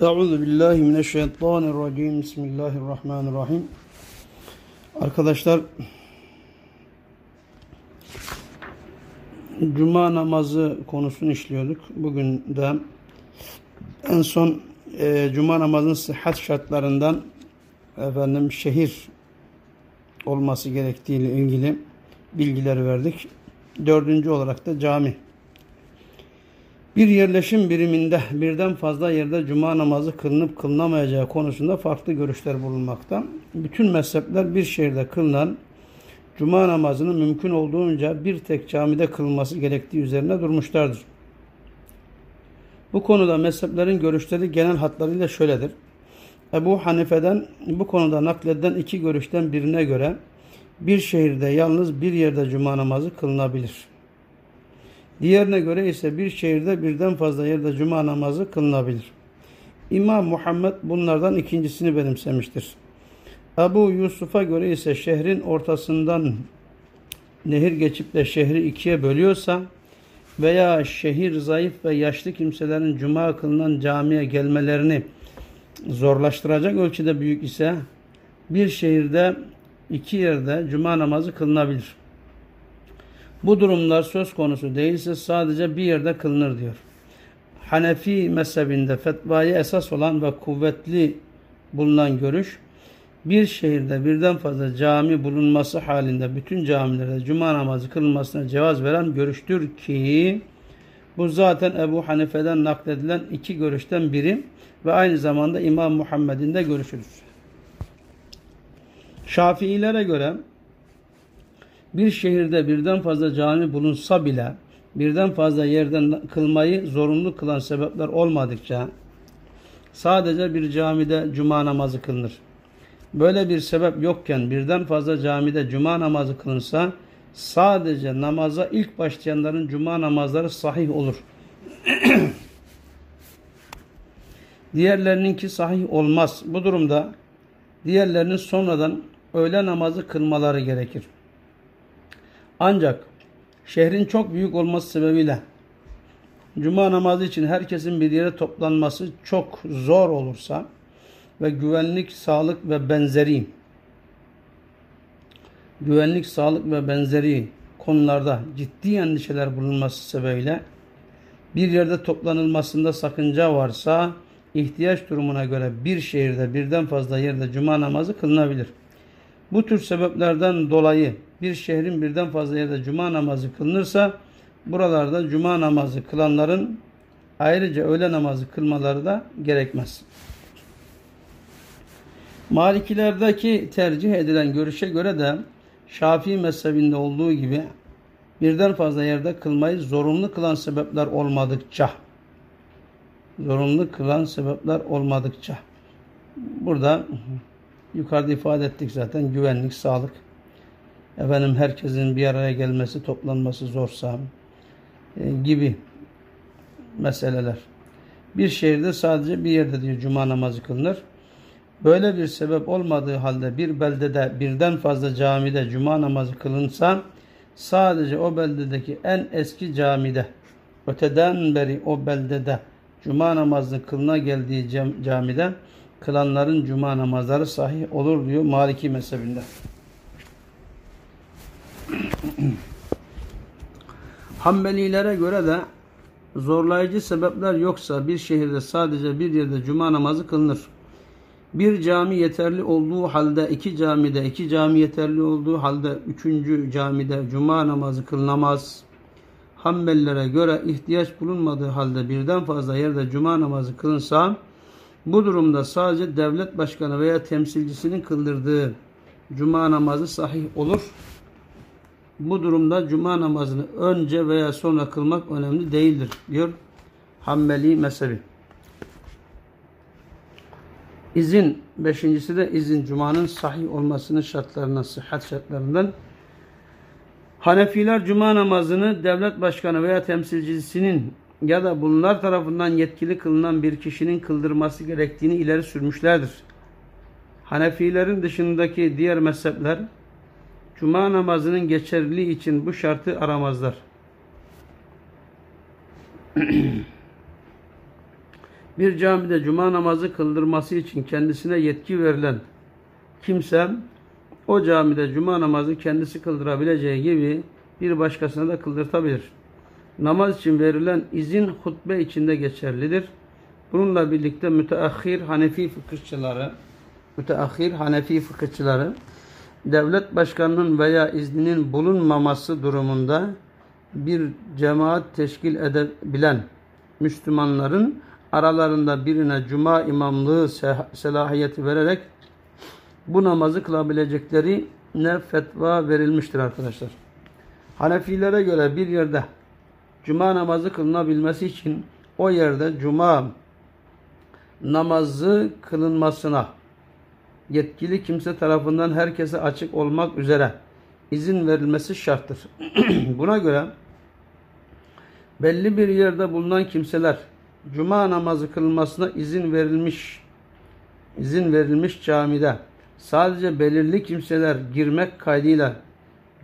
Euzu billahi mineşşeytanirracim. Bismillahirrahmanirrahim. Arkadaşlar Cuma namazı konusunu işliyorduk. Bugün de en son e, Cuma namazının sıhhat şartlarından efendim şehir olması gerektiğiyle ilgili bilgileri verdik. Dördüncü olarak da cami. Bir yerleşim biriminde birden fazla yerde cuma namazı kılınıp kılınamayacağı konusunda farklı görüşler bulunmakta. Bütün mezhepler bir şehirde kılınan cuma namazının mümkün olduğunca bir tek camide kılınması gerektiği üzerine durmuşlardır. Bu konuda mezheplerin görüşleri genel hatlarıyla şöyledir. Ebu Hanife'den bu konuda nakleden iki görüşten birine göre bir şehirde yalnız bir yerde cuma namazı kılınabilir. Diğerine göre ise bir şehirde birden fazla yerde cuma namazı kılınabilir. İmam Muhammed bunlardan ikincisini benimsemiştir. Ebu Yusuf'a göre ise şehrin ortasından nehir geçip de şehri ikiye bölüyorsa veya şehir zayıf ve yaşlı kimselerin cuma kılınan camiye gelmelerini zorlaştıracak ölçüde büyük ise bir şehirde iki yerde cuma namazı kılınabilir. Bu durumlar söz konusu değilse sadece bir yerde kılınır diyor. Hanefi mezhebinde fetvaya esas olan ve kuvvetli bulunan görüş, bir şehirde birden fazla cami bulunması halinde bütün camilerde cuma namazı kılınmasına cevaz veren görüştür ki, bu zaten Ebu Hanife'den nakledilen iki görüşten biri ve aynı zamanda İmam Muhammed'in de görüşüdür. Şafiilere göre bir şehirde birden fazla cami bulunsa bile birden fazla yerden kılmayı zorunlu kılan sebepler olmadıkça sadece bir camide cuma namazı kılınır. Böyle bir sebep yokken birden fazla camide cuma namazı kılınsa sadece namaza ilk başlayanların cuma namazları sahih olur. Diğerlerininki sahih olmaz. Bu durumda diğerlerinin sonradan öğle namazı kılmaları gerekir. Ancak şehrin çok büyük olması sebebiyle cuma namazı için herkesin bir yere toplanması çok zor olursa ve güvenlik, sağlık ve benzeri güvenlik, sağlık ve benzeri konularda ciddi endişeler bulunması sebebiyle bir yerde toplanılmasında sakınca varsa ihtiyaç durumuna göre bir şehirde birden fazla yerde cuma namazı kılınabilir. Bu tür sebeplerden dolayı bir şehrin birden fazla yerde cuma namazı kılınırsa buralarda cuma namazı kılanların ayrıca öğle namazı kılmaları da gerekmez. Malikilerdeki tercih edilen görüşe göre de Şafii mezhebinde olduğu gibi birden fazla yerde kılmayı zorunlu kılan sebepler olmadıkça zorunlu kılan sebepler olmadıkça burada yukarıda ifade ettik zaten güvenlik, sağlık efendim herkesin bir araya gelmesi, toplanması zorsa e, gibi meseleler. Bir şehirde sadece bir yerde diyor cuma namazı kılınır. Böyle bir sebep olmadığı halde bir beldede birden fazla camide cuma namazı kılınsa sadece o beldedeki en eski camide öteden beri o beldede cuma namazı kılına geldiği camide kılanların cuma namazları sahih olur diyor Maliki mezhebinde. Hanbelilere göre de zorlayıcı sebepler yoksa bir şehirde sadece bir yerde cuma namazı kılınır. Bir cami yeterli olduğu halde iki camide, iki cami yeterli olduğu halde üçüncü camide cuma namazı kılınamaz. Hanbelilere göre ihtiyaç bulunmadığı halde birden fazla yerde cuma namazı kılınsa bu durumda sadece devlet başkanı veya temsilcisinin kıldırdığı cuma namazı sahih olur. Bu durumda cuma namazını önce veya sonra kılmak önemli değildir diyor Hanbeli mezhebi. İzin, beşincisi de izin cumanın sahih olmasının şartlarından, sıhhat şartlarından. Hanefiler cuma namazını devlet başkanı veya temsilcisinin ya da bunlar tarafından yetkili kılınan bir kişinin kıldırması gerektiğini ileri sürmüşlerdir. Hanefilerin dışındaki diğer mezhepler Cuma namazının geçerliliği için bu şartı aramazlar. Bir camide cuma namazı kıldırması için kendisine yetki verilen kimse o camide cuma namazı kendisi kıldırabileceği gibi bir başkasına da kıldırtabilir. Namaz için verilen izin hutbe içinde geçerlidir. Bununla birlikte müteahhir Hanefi fıkıhçıları, müteahhir Hanefi fıkıhçıları devlet başkanının veya izninin bulunmaması durumunda bir cemaat teşkil edebilen Müslümanların aralarında birine cuma imamlığı selahiyeti vererek bu namazı kılabilecekleri ne fetva verilmiştir arkadaşlar. Hanefilere göre bir yerde cuma namazı kılınabilmesi için o yerde cuma namazı kılınmasına yetkili kimse tarafından herkese açık olmak üzere izin verilmesi şarttır. Buna göre belli bir yerde bulunan kimseler cuma namazı kılınmasına izin verilmiş izin verilmiş camide sadece belirli kimseler girmek kaydıyla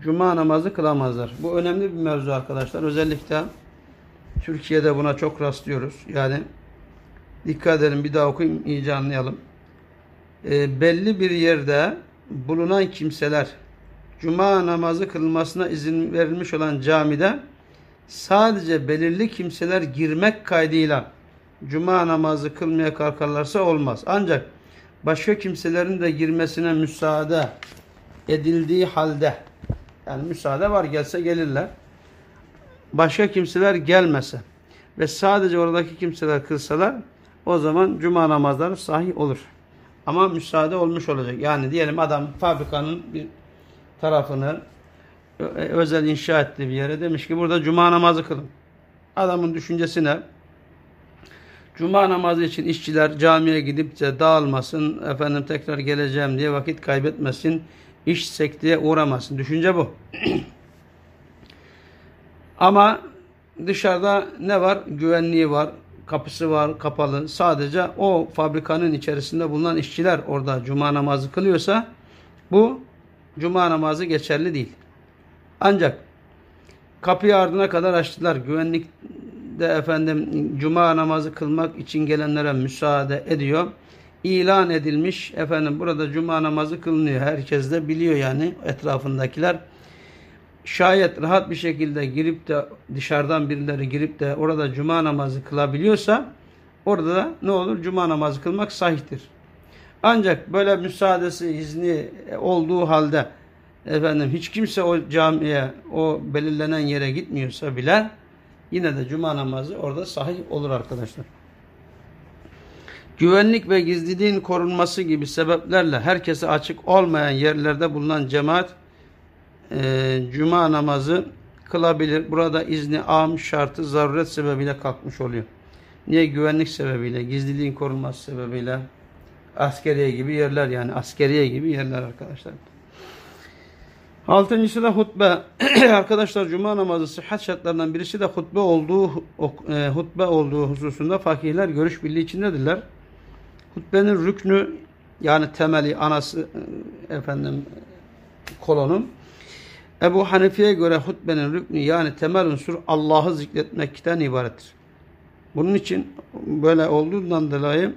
cuma namazı kılamazlar. Bu önemli bir mevzu arkadaşlar. Özellikle Türkiye'de buna çok rastlıyoruz. Yani dikkat edelim bir daha okuyayım iyice anlayalım. E, belli bir yerde bulunan kimseler cuma namazı kılınmasına izin verilmiş olan camide sadece belirli kimseler girmek kaydıyla cuma namazı kılmaya kalkarlarsa olmaz. Ancak başka kimselerin de girmesine müsaade edildiği halde yani müsaade var gelse gelirler. Başka kimseler gelmese ve sadece oradaki kimseler kılsalar o zaman cuma namazları sahih olur. Ama müsaade olmuş olacak. Yani diyelim adam fabrikanın bir tarafını özel inşa ettiği bir yere demiş ki burada cuma namazı kılın. Adamın düşüncesi ne? Cuma namazı için işçiler camiye gidip de dağılmasın, efendim tekrar geleceğim diye vakit kaybetmesin, iş sekteye uğramasın. Düşünce bu. Ama dışarıda ne var? Güvenliği var, kapısı var, kapalı. Sadece o fabrikanın içerisinde bulunan işçiler orada cuma namazı kılıyorsa bu cuma namazı geçerli değil. Ancak kapıyı ardına kadar açtılar. Güvenlik de efendim cuma namazı kılmak için gelenlere müsaade ediyor. İlan edilmiş efendim burada cuma namazı kılınıyor. Herkes de biliyor yani etrafındakiler. Şayet rahat bir şekilde girip de dışarıdan birileri girip de orada cuma namazı kılabiliyorsa orada da ne olur? Cuma namazı kılmak sahihtir. Ancak böyle müsaadesi, izni olduğu halde efendim hiç kimse o camiye, o belirlenen yere gitmiyorsa bile yine de cuma namazı orada sahih olur arkadaşlar. Güvenlik ve gizliliğin korunması gibi sebeplerle herkese açık olmayan yerlerde bulunan cemaat e, cuma namazı kılabilir. Burada izni am şartı zaruret sebebiyle kalkmış oluyor. Niye? Güvenlik sebebiyle, gizliliğin korunması sebebiyle askeriye gibi yerler yani askeriye gibi yerler arkadaşlar. Altıncısı da hutbe. Arkadaşlar cuma namazı sıhhat şartlarından birisi de hutbe olduğu e, hutbe olduğu hususunda fakihler görüş birliği içindedirler. Hutbenin rüknü yani temeli, anası e, efendim kolonun Ebu Hanifi'ye göre hutbenin rüknü yani temel unsur Allah'ı zikretmekten ibarettir. Bunun için böyle olduğundan dolayı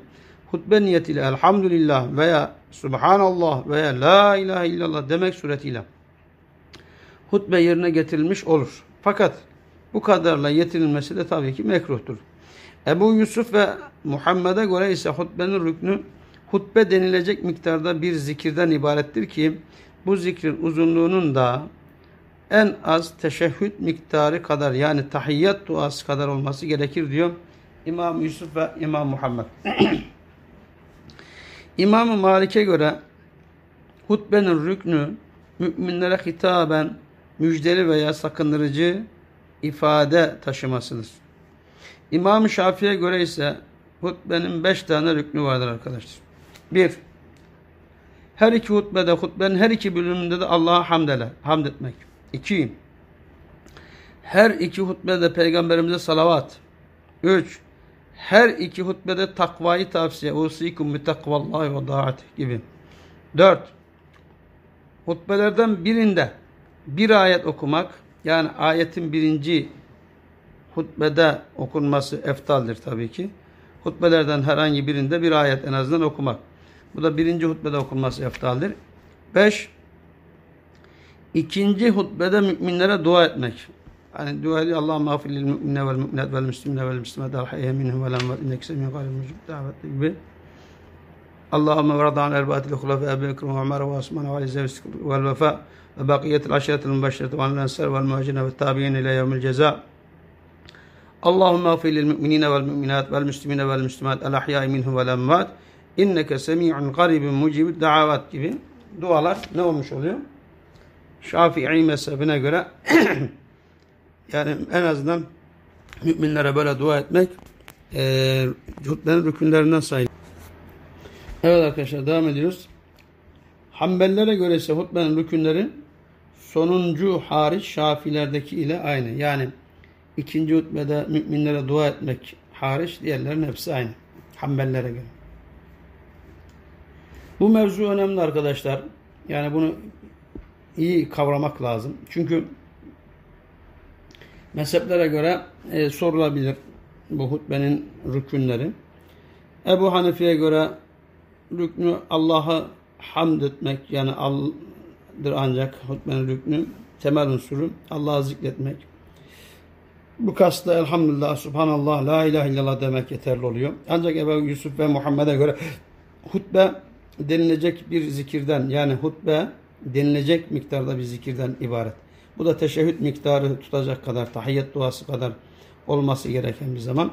hutbe niyetiyle elhamdülillah veya subhanallah veya la ilahe illallah demek suretiyle hutbe yerine getirilmiş olur. Fakat bu kadarla yetirilmesi de tabii ki mekruhtur. Ebu Yusuf ve Muhammed'e göre ise hutbenin rüknü hutbe denilecek miktarda bir zikirden ibarettir ki bu zikrin uzunluğunun da en az teşehhüd miktarı kadar yani tahiyyat duası kadar olması gerekir diyor İmam Yusuf ve İmam Muhammed. İmam Malik'e göre hutbenin rüknü müminlere hitaben müjdeli veya sakındırıcı ifade taşımasıdır. İmam Şafii'ye göre ise hutbenin beş tane rüknü vardır arkadaşlar. Bir, her iki hutbede, hutbenin her iki bölümünde de Allah'a hamd, ele, hamd etmek. İki, her iki hutbede peygamberimize salavat. Üç, her iki hutbede takvayı tavsiye. Usikum bi takvallahi ve daati gibi. Dört, hutbelerden birinde bir ayet okumak yani ayetin birinci hutbede okunması eftaldir tabii ki. hutbelerden herhangi birinde bir ayet en azından okumak. Bu da birinci hutbede okunması eftaldir. Beş, ikinci hutbede müminlere dua etmek. Hani dua ediyor Allahümme afir lil müminne vel müminat vel müslimine vel müslimat al hayye minhum vel amvat inneke semiyun galib mücib davet gibi. Allahümme ve rada'an erbaatil hulafe Ebu Bekir ve Ömer ve Osman ve Ali Zevs vel vefa ve bakiyetil aşiretil mübeşşereti ve anil ensar vel muhacine ve tabi'in ile yevmil ceza. Allahümme afir lil müminine vel müminat vel müslimine vel müslimat al ahya'i minhum vel amvat inneke semi'un garibun mucib davat gibi dualar ne olmuş oluyor? Şafii mezhebine göre yani en azından müminlere böyle dua etmek e, rükünlerinden sayılır. Evet arkadaşlar devam ediyoruz. Hanbellere göre ise hutbenin rükünleri sonuncu hariç şafilerdeki ile aynı. Yani ikinci hutbede müminlere dua etmek hariç diğerlerin hepsi aynı. Hanbellere göre. Bu mevzu önemli arkadaşlar. Yani bunu iyi kavramak lazım. Çünkü mezheplere göre e, sorulabilir bu hutbenin rükünleri. Ebu Hanifi'ye göre rüknü Allah'a hamd etmek yani Allah'dır ancak hutbenin rüknü temel unsuru Allah'ı zikretmek. Bu kastla elhamdülillah, subhanallah, la ilahe illallah demek yeterli oluyor. Ancak Ebu Yusuf ve Muhammed'e göre hutbe denilecek bir zikirden yani hutbe denilecek miktarda bir zikirden ibaret. Bu da teşehhüd miktarı tutacak kadar, tahiyyet duası kadar olması gereken bir zaman.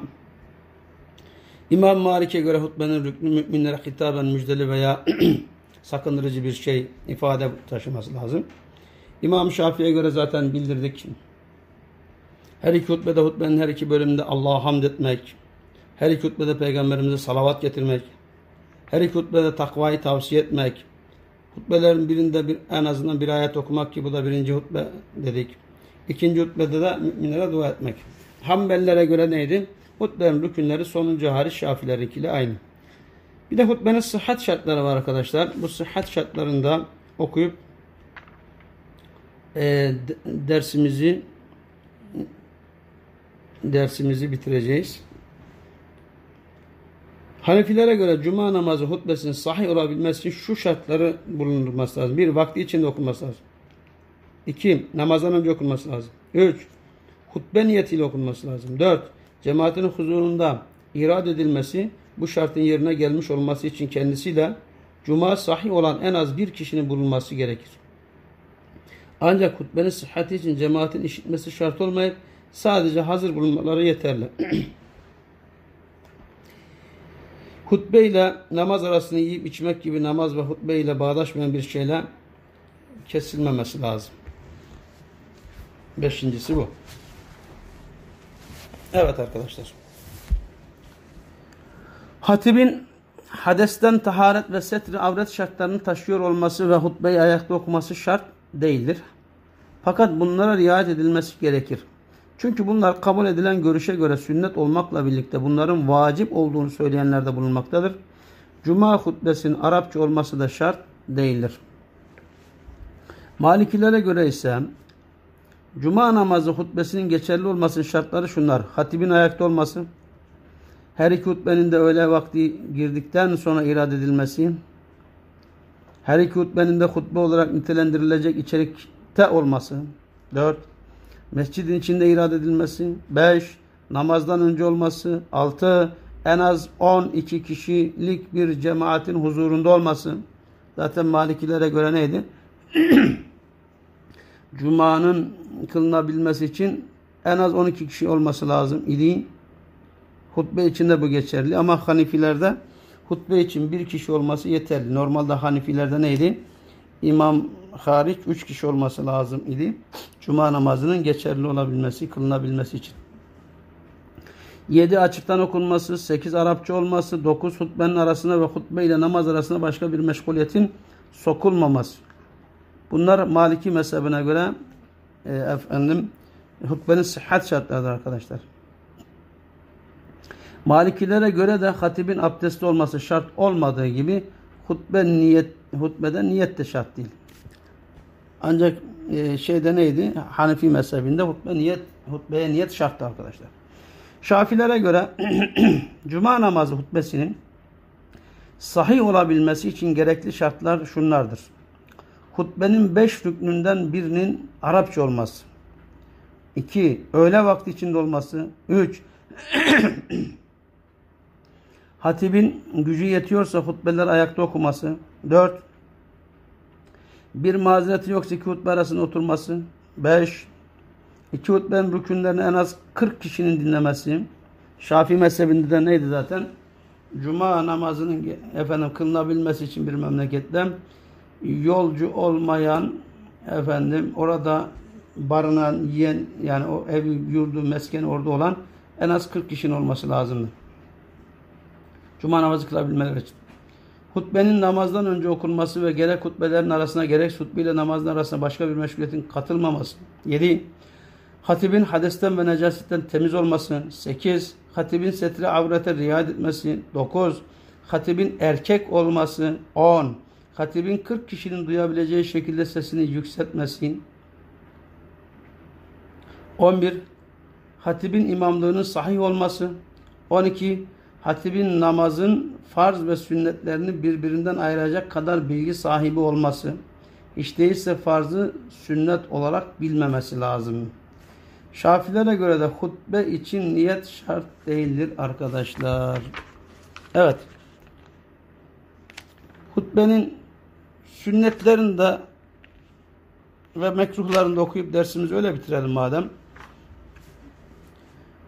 İmam Malik'e göre hutbenin rüknü müminlere hitaben müjdeli veya sakındırıcı bir şey ifade taşıması lazım. İmam Şafii'ye göre zaten bildirdik. Her iki hutbede hutbenin her iki bölümünde Allah'a hamd etmek, her iki hutbede peygamberimize salavat getirmek, her iki hutbede takvayı tavsiye etmek, hutbelerin birinde bir, en azından bir ayet okumak ki bu da birinci hutbe dedik. İkinci hutbede de müminlere dua etmek. Hanbellere göre neydi? Hutbenin rükünleri sonuncu hariç şafilerinkiyle aynı. Bir de hutbenin sıhhat şartları var arkadaşlar. Bu sıhhat şartlarında okuyup e, dersimizi dersimizi bitireceğiz. Hanefilere göre cuma namazı hutbesinin sahih olabilmesi için şu şartları bulundurması lazım. Bir, vakti içinde okunması lazım. İki, namazdan önce okunması lazım. Üç, hutbe niyetiyle okunması lazım. Dört, cemaatin huzurunda irad edilmesi, bu şartın yerine gelmiş olması için kendisiyle cuma sahih olan en az bir kişinin bulunması gerekir. Ancak hutbenin sıhhati için cemaatin işitmesi şart olmayıp sadece hazır bulunmaları yeterli. hutbe ile namaz arasını yiyip içmek gibi namaz ve hutbe ile bağdaşmayan bir şeyle kesilmemesi lazım. Beşincisi bu. Evet arkadaşlar. Hatibin hadesten taharet ve setri avret şartlarını taşıyor olması ve hutbeyi ayakta okuması şart değildir. Fakat bunlara riayet edilmesi gerekir. Çünkü bunlar kabul edilen görüşe göre sünnet olmakla birlikte bunların vacip olduğunu söyleyenler de bulunmaktadır. Cuma hutbesinin Arapça olması da şart değildir. Malikilere göre ise Cuma namazı hutbesinin geçerli olmasının şartları şunlar. Hatibin ayakta olması, her iki hutbenin de öğle vakti girdikten sonra irade edilmesi, her iki hutbenin de hutbe olarak nitelendirilecek içerikte olması, 4. Mescidin içinde irade edilmesi, 5. Namazdan önce olması, 6. En az 12 kişilik bir cemaatin huzurunda olması, zaten Malikilere göre neydi? Cuma'nın kılınabilmesi için en az 12 kişi olması lazım idi. Hutbe içinde bu geçerli ama Hanifilerde hutbe için bir kişi olması yeterli. Normalde Hanifilerde neydi? İmam hariç üç kişi olması lazım idi. Cuma namazının geçerli olabilmesi, kılınabilmesi için. Yedi açıktan okunması, sekiz Arapça olması, dokuz hutbenin arasına ve hutbe ile namaz arasında başka bir meşguliyetin sokulmaması. Bunlar Maliki mezhebine göre e, efendim hutbenin sıhhat şartlarıdır arkadaşlar. Malikilere göre de hatibin abdestli olması şart olmadığı gibi hutbe niyet hutbede niyet de şart değil. Ancak e, şeyde neydi? Hanefi mezhebinde hutbe niyet hutbeye niyet şarttı arkadaşlar. Şafilere göre cuma namazı hutbesinin sahih olabilmesi için gerekli şartlar şunlardır. Hutbenin beş rüknünden birinin Arapça olması. 2. Öğle vakti içinde olması. 3. Hatibin gücü yetiyorsa hutbeler ayakta okuması. 4. Bir mazereti yoksa iki hutbe arasında oturması. 5. İki hutbenin rükünlerini en az 40 kişinin dinlemesi. Şafii mezhebinde de neydi zaten? Cuma namazının efendim kılınabilmesi için bir memlekette yolcu olmayan efendim orada barınan, yiyen yani o ev, yurdu, meskeni orada olan en az 40 kişinin olması lazımdı. Cuma namazı kılabilmeleri için. Hutbenin namazdan önce okunması ve gerek hutbelerin arasına gerek hutbe ile namazın arasına başka bir meşguliyetin katılmaması. 7. Hatibin hadesten ve necasetten temiz olması. 8. Hatibin setri avrete riayet etmesi. 9. Hatibin erkek olması. 10. Hatibin 40 kişinin duyabileceği şekilde sesini yükseltmesi. 11. Hatibin imamlığının sahih olması. 12. Hatibin namazın farz ve sünnetlerini birbirinden ayıracak kadar bilgi sahibi olması. Hiç değilse farzı sünnet olarak bilmemesi lazım. Şafilere göre de hutbe için niyet şart değildir arkadaşlar. Evet. Hutbenin sünnetlerinde ve mekruhlarında okuyup dersimizi öyle bitirelim madem.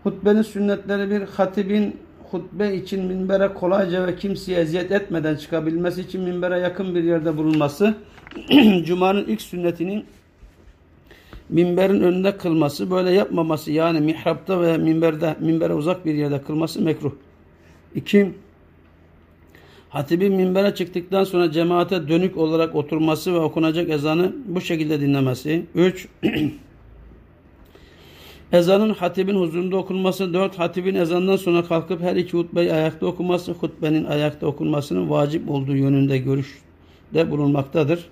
Hutbenin sünnetleri bir hatibin hutbe için minbere kolayca ve kimseye eziyet etmeden çıkabilmesi için minbere yakın bir yerde bulunması. Cuma'nın ilk sünnetinin minberin önünde kılması, böyle yapmaması yani mihrapta veya minberde, minbere uzak bir yerde kılması mekruh. 2. Hatibin minbere çıktıktan sonra cemaate dönük olarak oturması ve okunacak ezanı bu şekilde dinlemesi. 3. Ezanın hatibin huzurunda okunması. 4. Hatibin ezandan sonra kalkıp her iki hutbeyi ayakta okuması. Hutbenin ayakta okunmasının vacip olduğu yönünde görüşte bulunmaktadır.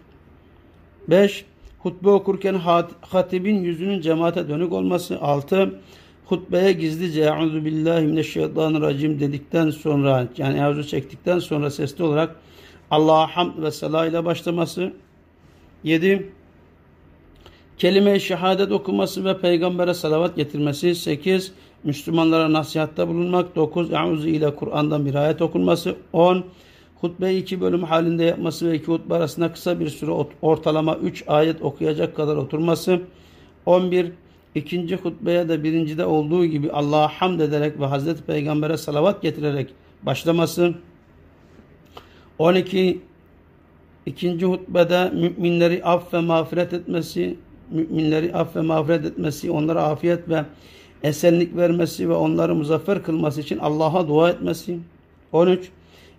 5. Hutbe okurken hatibin yüzünün cemaate dönük olması. 6. Hutbeye gizlice Euzu billahi mineşşeytanirracim dedikten sonra yani euzu çektikten sonra sesli olarak Allah'a hamd ve sela ile başlaması. 7. Kelime-i şehadet okuması ve peygambere salavat getirmesi. 8. Müslümanlara nasihatta bulunmak. 9. Euzu ile Kur'an'dan bir ayet okunması. 10. Hutbeyi iki bölüm halinde yapması ve iki hutbe arasında kısa bir süre ortalama 3 ayet okuyacak kadar oturması. 11. İkinci hutbeye de birincide olduğu gibi Allah'a hamd ederek ve Hazreti Peygamber'e salavat getirerek başlaması. 12. İkinci hutbede müminleri af ve mağfiret etmesi, müminleri af ve mağfiret etmesi, onlara afiyet ve esenlik vermesi ve onları muzaffer kılması için Allah'a dua etmesi. 13.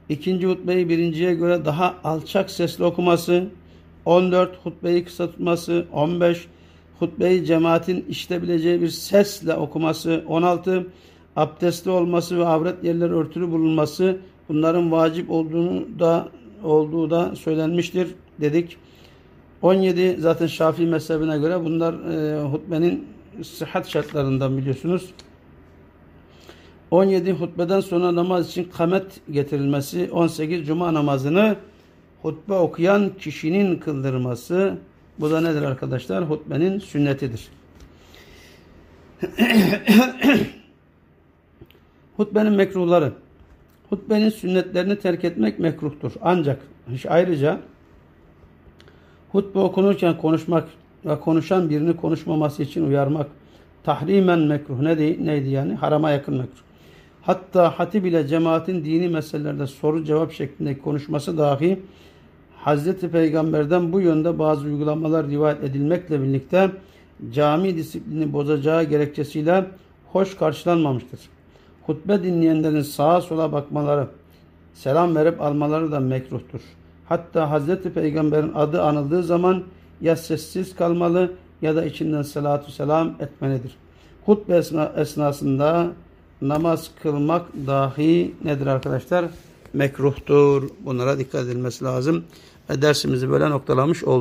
İkinci hutbeyi birinciye göre daha alçak sesle okuması. 14. Hutbeyi kısa tutması. 15. Hutbeyi cemaatin işitebileceği bir sesle okuması. 16. Abdestli olması ve avret yerleri örtülü bulunması. Bunların vacip olduğunu da olduğu da söylenmiştir dedik. 17 zaten Şafii mezhebine göre bunlar e, hutbenin sıhhat şartlarından biliyorsunuz. 17 hutbeden sonra namaz için kamet getirilmesi. 18 cuma namazını hutbe okuyan kişinin kıldırması. Bu da nedir arkadaşlar? Hutbenin sünnetidir. Hutbenin mekruhları. Hutbenin sünnetlerini terk etmek mekruhtur. Ancak ayrıca hutbe okunurken konuşmak ve konuşan birini konuşmaması için uyarmak tahrimen mekruh neydi, neydi yani? Harama yakın mekruh. Hatta hatib ile cemaatin dini meselelerde soru cevap şeklindeki konuşması dahi Hazreti Peygamber'den bu yönde bazı uygulamalar rivayet edilmekle birlikte cami disiplini bozacağı gerekçesiyle hoş karşılanmamıştır. Hutbe dinleyenlerin sağa sola bakmaları, selam verip almaları da mekruhtur. Hatta Hazreti Peygamber'in adı anıldığı zaman ya sessiz kalmalı ya da içinden salatu selam etmelidir. Hutbe esnasında namaz kılmak dahi nedir arkadaşlar? Mekruhtur. Bunlara dikkat edilmesi lazım. Ve dersimizi böyle noktalamış olduk.